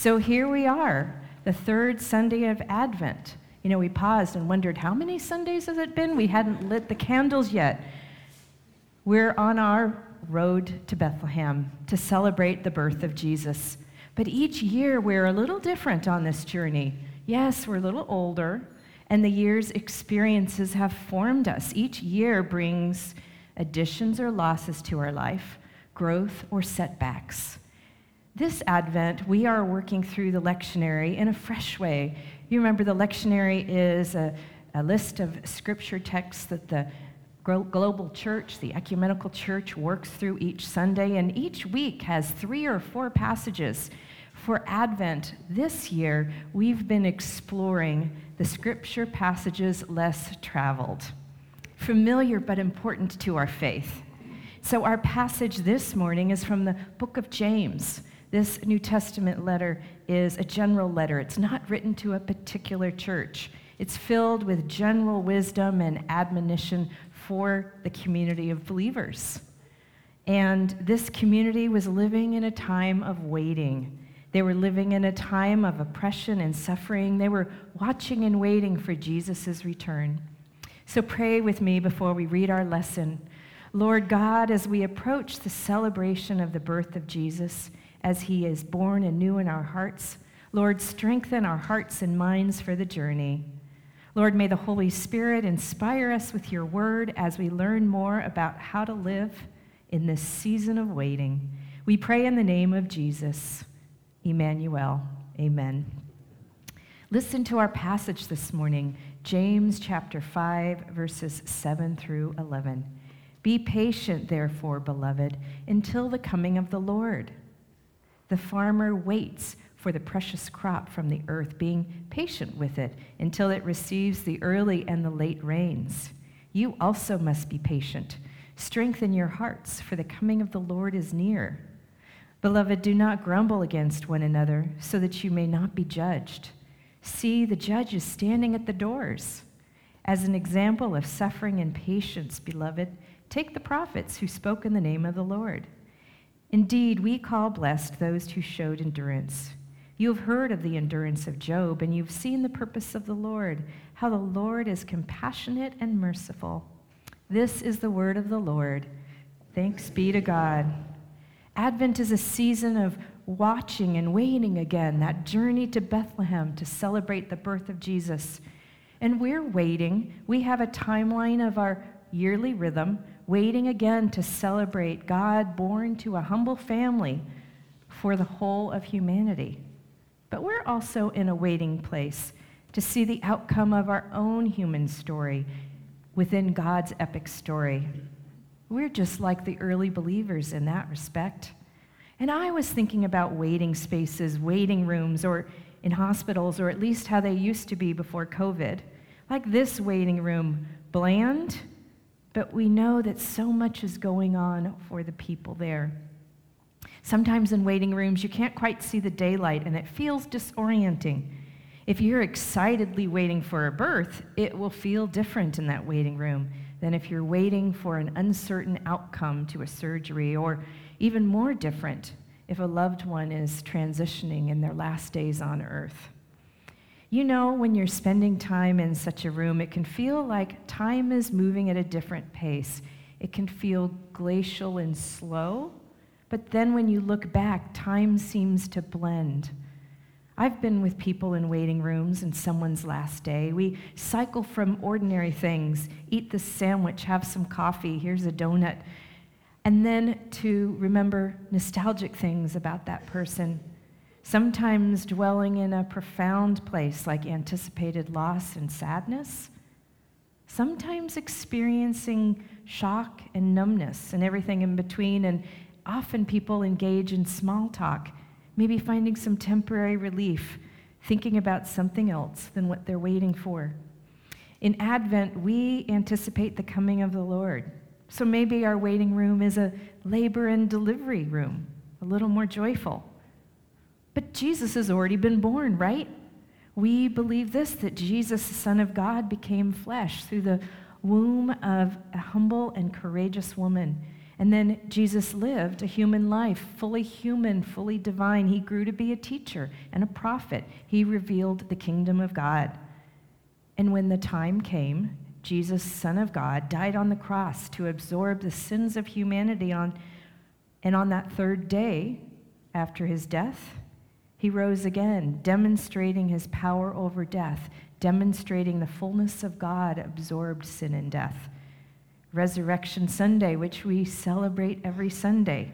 So here we are, the third Sunday of Advent. You know, we paused and wondered how many Sundays has it been? We hadn't lit the candles yet. We're on our road to Bethlehem to celebrate the birth of Jesus. But each year we're a little different on this journey. Yes, we're a little older, and the year's experiences have formed us. Each year brings additions or losses to our life, growth or setbacks. This Advent, we are working through the lectionary in a fresh way. You remember the lectionary is a, a list of scripture texts that the global church, the ecumenical church, works through each Sunday, and each week has three or four passages. For Advent this year, we've been exploring the scripture passages less traveled, familiar but important to our faith. So, our passage this morning is from the book of James. This New Testament letter is a general letter. It's not written to a particular church. It's filled with general wisdom and admonition for the community of believers. And this community was living in a time of waiting. They were living in a time of oppression and suffering. They were watching and waiting for Jesus' return. So pray with me before we read our lesson. Lord God, as we approach the celebration of the birth of Jesus, as he is born anew in our hearts. Lord, strengthen our hearts and minds for the journey. Lord, may the Holy Spirit inspire us with your word as we learn more about how to live in this season of waiting. We pray in the name of Jesus, Emmanuel. Amen. Listen to our passage this morning, James chapter 5, verses 7 through 11. Be patient, therefore, beloved, until the coming of the Lord. The farmer waits for the precious crop from the earth, being patient with it until it receives the early and the late rains. You also must be patient. Strengthen your hearts, for the coming of the Lord is near. Beloved, do not grumble against one another, so that you may not be judged. See, the judge is standing at the doors. As an example of suffering and patience, beloved, take the prophets who spoke in the name of the Lord. Indeed, we call blessed those who showed endurance. You have heard of the endurance of Job, and you've seen the purpose of the Lord, how the Lord is compassionate and merciful. This is the word of the Lord. Thanks be to God. Advent is a season of watching and waiting again, that journey to Bethlehem to celebrate the birth of Jesus. And we're waiting. We have a timeline of our yearly rhythm waiting again to celebrate God born to a humble family for the whole of humanity. But we're also in a waiting place to see the outcome of our own human story within God's epic story. We're just like the early believers in that respect. And I was thinking about waiting spaces, waiting rooms, or in hospitals, or at least how they used to be before COVID. Like this waiting room, bland, but we know that so much is going on for the people there. Sometimes in waiting rooms, you can't quite see the daylight and it feels disorienting. If you're excitedly waiting for a birth, it will feel different in that waiting room than if you're waiting for an uncertain outcome to a surgery, or even more different if a loved one is transitioning in their last days on earth. You know, when you're spending time in such a room, it can feel like time is moving at a different pace. It can feel glacial and slow, but then when you look back, time seems to blend. I've been with people in waiting rooms in someone's last day. We cycle from ordinary things eat the sandwich, have some coffee, here's a donut, and then to remember nostalgic things about that person sometimes dwelling in a profound place like anticipated loss and sadness, sometimes experiencing shock and numbness and everything in between, and often people engage in small talk, maybe finding some temporary relief, thinking about something else than what they're waiting for. In Advent, we anticipate the coming of the Lord. So maybe our waiting room is a labor and delivery room, a little more joyful. But Jesus has already been born, right? We believe this that Jesus, the Son of God, became flesh through the womb of a humble and courageous woman. And then Jesus lived a human life, fully human, fully divine. He grew to be a teacher and a prophet. He revealed the kingdom of God. And when the time came, Jesus, Son of God, died on the cross to absorb the sins of humanity on and on that third day after his death, he rose again, demonstrating his power over death, demonstrating the fullness of God absorbed sin and death. Resurrection Sunday, which we celebrate every Sunday.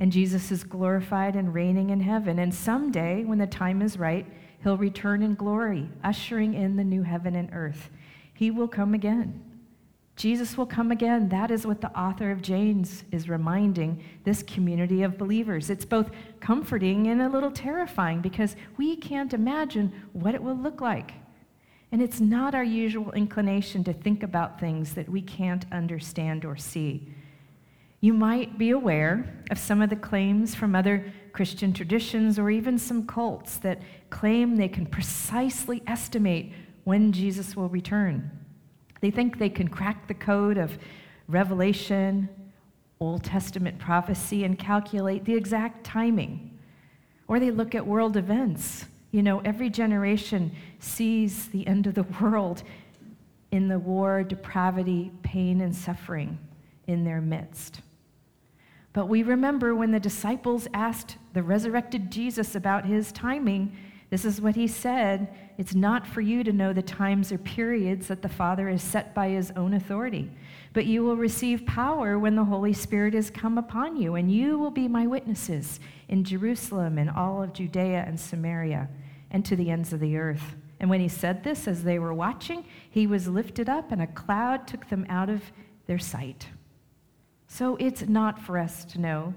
And Jesus is glorified and reigning in heaven. And someday, when the time is right, he'll return in glory, ushering in the new heaven and earth. He will come again. Jesus will come again. That is what the author of James is reminding this community of believers. It's both comforting and a little terrifying because we can't imagine what it will look like. And it's not our usual inclination to think about things that we can't understand or see. You might be aware of some of the claims from other Christian traditions or even some cults that claim they can precisely estimate when Jesus will return. They think they can crack the code of Revelation, Old Testament prophecy, and calculate the exact timing. Or they look at world events you know, every generation sees the end of the world in the war, depravity, pain, and suffering in their midst. But we remember when the disciples asked the resurrected Jesus about his timing, this is what he said It's not for you to know the times or periods that the Father has set by his own authority, but you will receive power when the Holy Spirit has come upon you, and you will be my witnesses in Jerusalem and all of Judea and Samaria and to the ends of the earth. And when he said this, as they were watching, he was lifted up, and a cloud took them out of their sight. So it's not for us to know.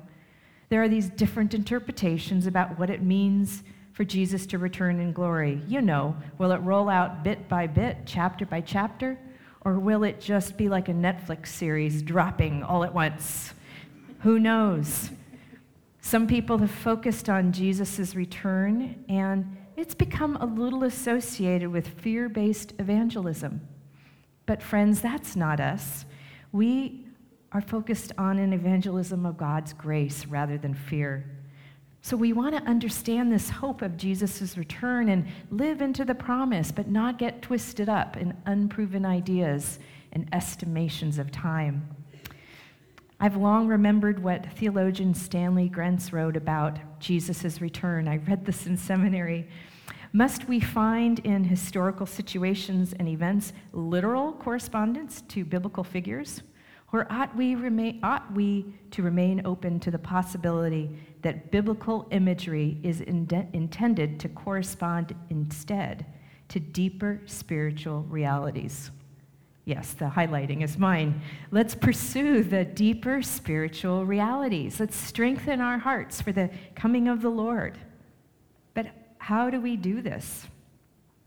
There are these different interpretations about what it means for Jesus to return in glory. You know, will it roll out bit by bit, chapter by chapter, or will it just be like a Netflix series dropping all at once? Who knows? Some people have focused on Jesus' return and it's become a little associated with fear based evangelism. But, friends, that's not us. We are focused on an evangelism of God's grace rather than fear. So, we want to understand this hope of Jesus' return and live into the promise, but not get twisted up in unproven ideas and estimations of time. I've long remembered what theologian Stanley Grenz wrote about Jesus' return. I read this in seminary. Must we find in historical situations and events literal correspondence to biblical figures? Or ought we, remain, ought we to remain open to the possibility that biblical imagery is in- intended to correspond instead to deeper spiritual realities? Yes, the highlighting is mine. Let's pursue the deeper spiritual realities. Let's strengthen our hearts for the coming of the Lord. But how do we do this?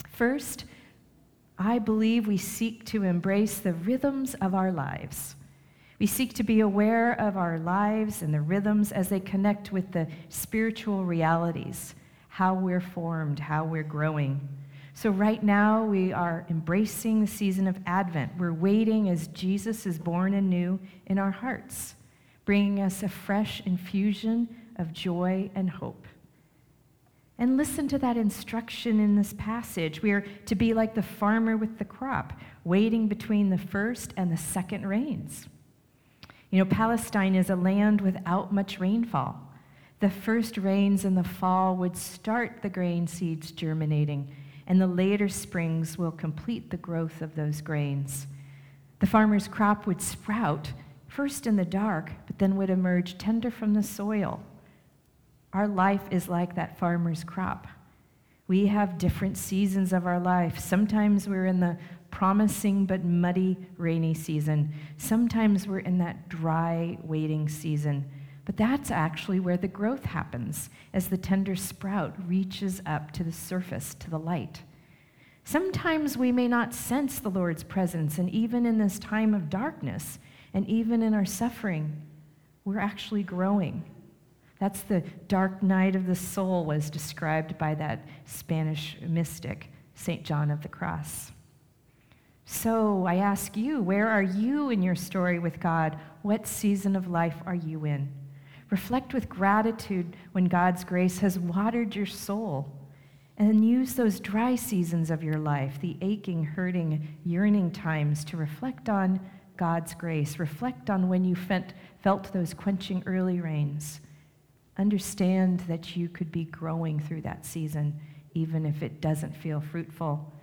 First, I believe we seek to embrace the rhythms of our lives. We seek to be aware of our lives and the rhythms as they connect with the spiritual realities, how we're formed, how we're growing. So, right now, we are embracing the season of Advent. We're waiting as Jesus is born anew in our hearts, bringing us a fresh infusion of joy and hope. And listen to that instruction in this passage. We are to be like the farmer with the crop, waiting between the first and the second rains. You know, Palestine is a land without much rainfall. The first rains in the fall would start the grain seeds germinating and the later springs will complete the growth of those grains. The farmer's crop would sprout, first in the dark, but then would emerge tender from the soil. Our life is like that farmer's crop. We have different seasons of our life. Sometimes we're in the promising but muddy rainy season. Sometimes we're in that dry waiting season. But that's actually where the growth happens as the tender sprout reaches up to the surface, to the light. Sometimes we may not sense the Lord's presence, and even in this time of darkness, and even in our suffering, we're actually growing. That's the dark night of the soul, as described by that Spanish mystic, St. John of the Cross. So I ask you, where are you in your story with God? What season of life are you in? Reflect with gratitude when God's grace has watered your soul. And use those dry seasons of your life, the aching, hurting, yearning times, to reflect on God's grace. Reflect on when you felt those quenching early rains. Understand that you could be growing through that season, even if it doesn't feel fruitful.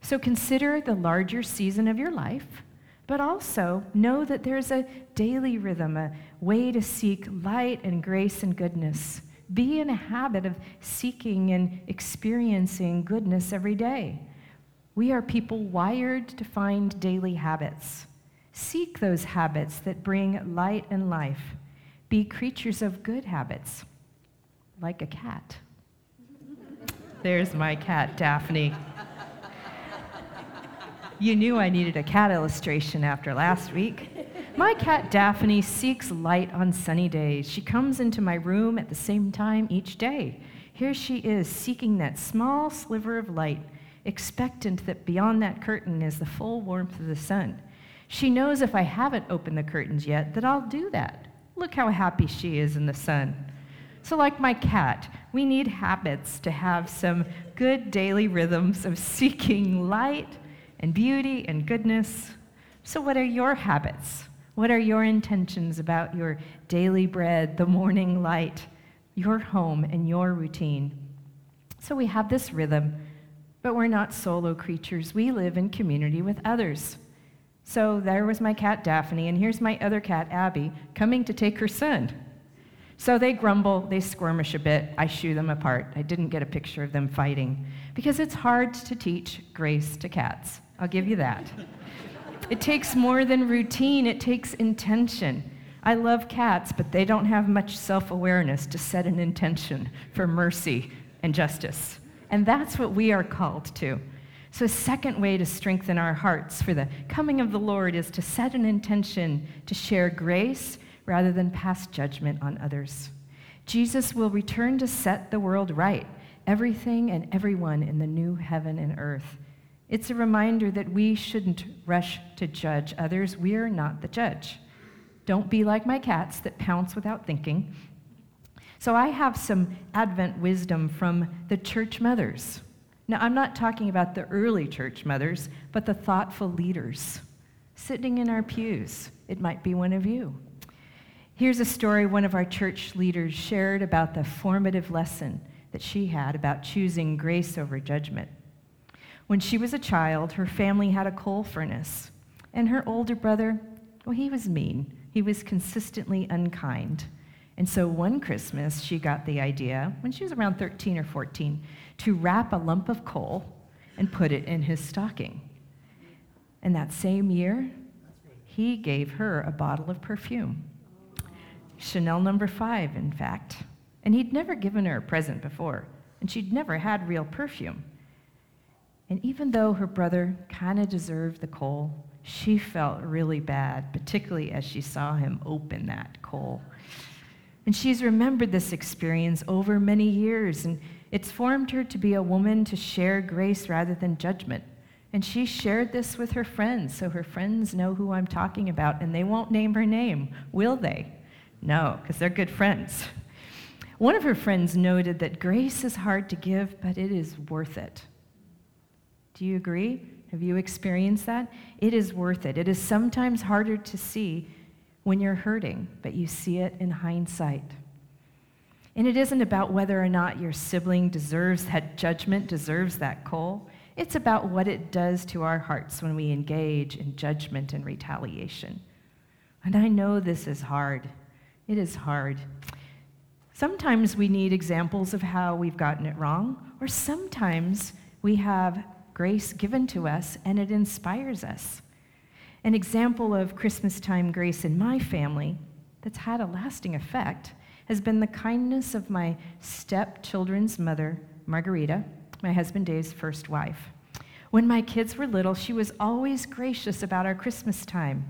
So consider the larger season of your life but also know that there's a daily rhythm, a way to seek light and grace and goodness. Be in a habit of seeking and experiencing goodness every day. We are people wired to find daily habits. Seek those habits that bring light and life. Be creatures of good habits, like a cat. There's my cat, Daphne. You knew I needed a cat illustration after last week. My cat Daphne seeks light on sunny days. She comes into my room at the same time each day. Here she is, seeking that small sliver of light, expectant that beyond that curtain is the full warmth of the sun. She knows if I haven't opened the curtains yet that I'll do that. Look how happy she is in the sun. So, like my cat, we need habits to have some good daily rhythms of seeking light and beauty and goodness. So, what are your habits? What are your intentions about your daily bread, the morning light, your home, and your routine? So, we have this rhythm, but we're not solo creatures. We live in community with others. So, there was my cat Daphne, and here's my other cat Abby coming to take her sun. So they grumble, they squirmish a bit. I shoo them apart. I didn't get a picture of them fighting because it's hard to teach grace to cats. I'll give you that. It takes more than routine, it takes intention. I love cats, but they don't have much self awareness to set an intention for mercy and justice. And that's what we are called to. So, a second way to strengthen our hearts for the coming of the Lord is to set an intention to share grace rather than pass judgment on others. Jesus will return to set the world right, everything and everyone in the new heaven and earth. It's a reminder that we shouldn't rush to judge others. We're not the judge. Don't be like my cats that pounce without thinking. So, I have some Advent wisdom from the church mothers. Now, I'm not talking about the early church mothers, but the thoughtful leaders sitting in our pews. It might be one of you. Here's a story one of our church leaders shared about the formative lesson that she had about choosing grace over judgment. When she was a child, her family had a coal furnace, and her older brother, well, he was mean. He was consistently unkind. And so one Christmas, she got the idea, when she was around 13 or 14, to wrap a lump of coal and put it in his stocking. And that same year, he gave her a bottle of perfume. Chanel number five, in fact. And he'd never given her a present before, and she'd never had real perfume. And even though her brother kind of deserved the coal, she felt really bad, particularly as she saw him open that coal. And she's remembered this experience over many years, and it's formed her to be a woman to share grace rather than judgment. And she shared this with her friends, so her friends know who I'm talking about, and they won't name her name, will they? No, because they're good friends. One of her friends noted that grace is hard to give, but it is worth it. Do you agree? Have you experienced that? It is worth it. It is sometimes harder to see when you're hurting, but you see it in hindsight. And it isn't about whether or not your sibling deserves that judgment, deserves that coal. It's about what it does to our hearts when we engage in judgment and retaliation. And I know this is hard. It is hard. Sometimes we need examples of how we've gotten it wrong, or sometimes we have grace given to us, and it inspires us. An example of Christmas time grace in my family that's had a lasting effect has been the kindness of my stepchildren's mother, Margarita, my husband Dave's first wife. When my kids were little, she was always gracious about our Christmas time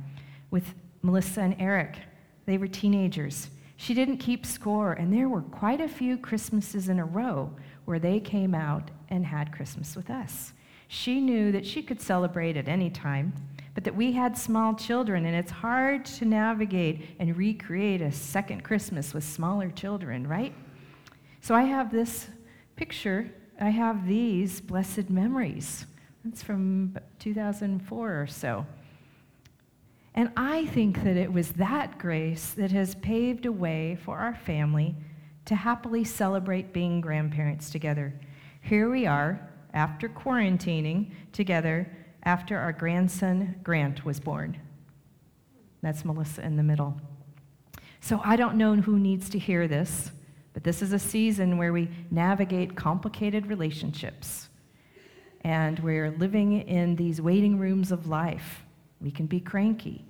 with Melissa and Eric. They were teenagers. She didn't keep score, and there were quite a few Christmases in a row where they came out and had Christmas with us. She knew that she could celebrate at any time, but that we had small children, and it's hard to navigate and recreate a second Christmas with smaller children, right? So I have this picture, I have these blessed memories. It's from 2004 or so. And I think that it was that grace that has paved a way for our family to happily celebrate being grandparents together. Here we are, after quarantining together, after our grandson Grant was born. That's Melissa in the middle. So I don't know who needs to hear this, but this is a season where we navigate complicated relationships. And we're living in these waiting rooms of life. We can be cranky.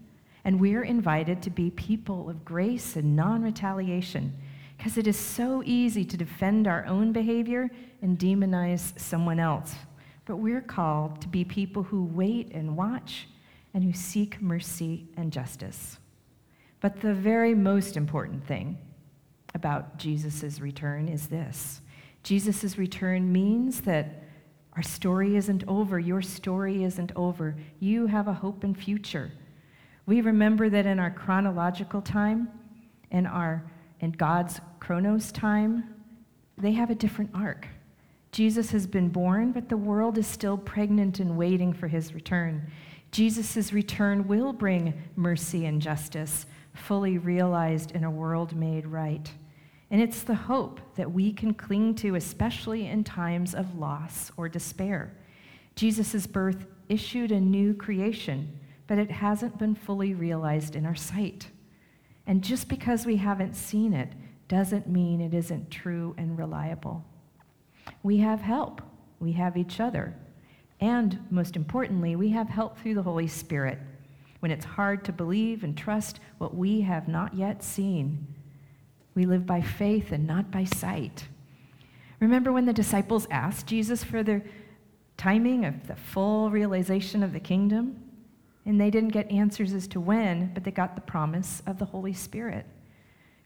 And we're invited to be people of grace and non retaliation because it is so easy to defend our own behavior and demonize someone else. But we're called to be people who wait and watch and who seek mercy and justice. But the very most important thing about Jesus' return is this Jesus' return means that our story isn't over. Your story isn't over. You have a hope and future. We remember that in our chronological time, in our in God's chronos time, they have a different arc. Jesus has been born, but the world is still pregnant and waiting for his return. Jesus' return will bring mercy and justice, fully realized in a world made right. And it's the hope that we can cling to, especially in times of loss or despair. Jesus' birth issued a new creation, but it hasn't been fully realized in our sight. And just because we haven't seen it doesn't mean it isn't true and reliable. We have help, we have each other. And most importantly, we have help through the Holy Spirit when it's hard to believe and trust what we have not yet seen. We live by faith and not by sight. Remember when the disciples asked Jesus for the timing of the full realization of the kingdom? And they didn't get answers as to when, but they got the promise of the Holy Spirit.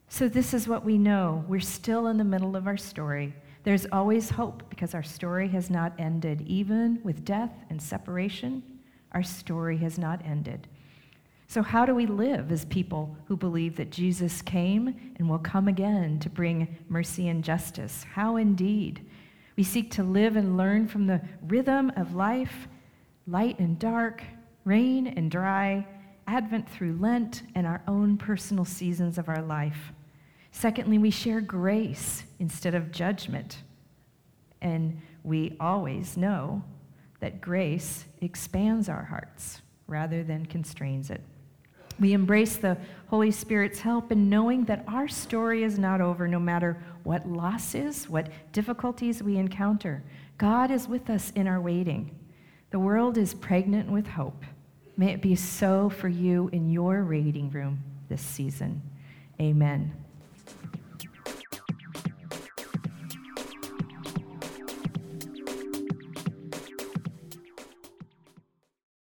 So, this is what we know. We're still in the middle of our story. There's always hope because our story has not ended. Even with death and separation, our story has not ended. So, how do we live as people who believe that Jesus came and will come again to bring mercy and justice? How indeed? We seek to live and learn from the rhythm of life, light and dark, rain and dry, Advent through Lent, and our own personal seasons of our life. Secondly, we share grace instead of judgment. And we always know that grace expands our hearts rather than constrains it. We embrace the Holy Spirit's help in knowing that our story is not over no matter what losses, what difficulties we encounter. God is with us in our waiting. The world is pregnant with hope. May it be so for you in your reading room this season. Amen.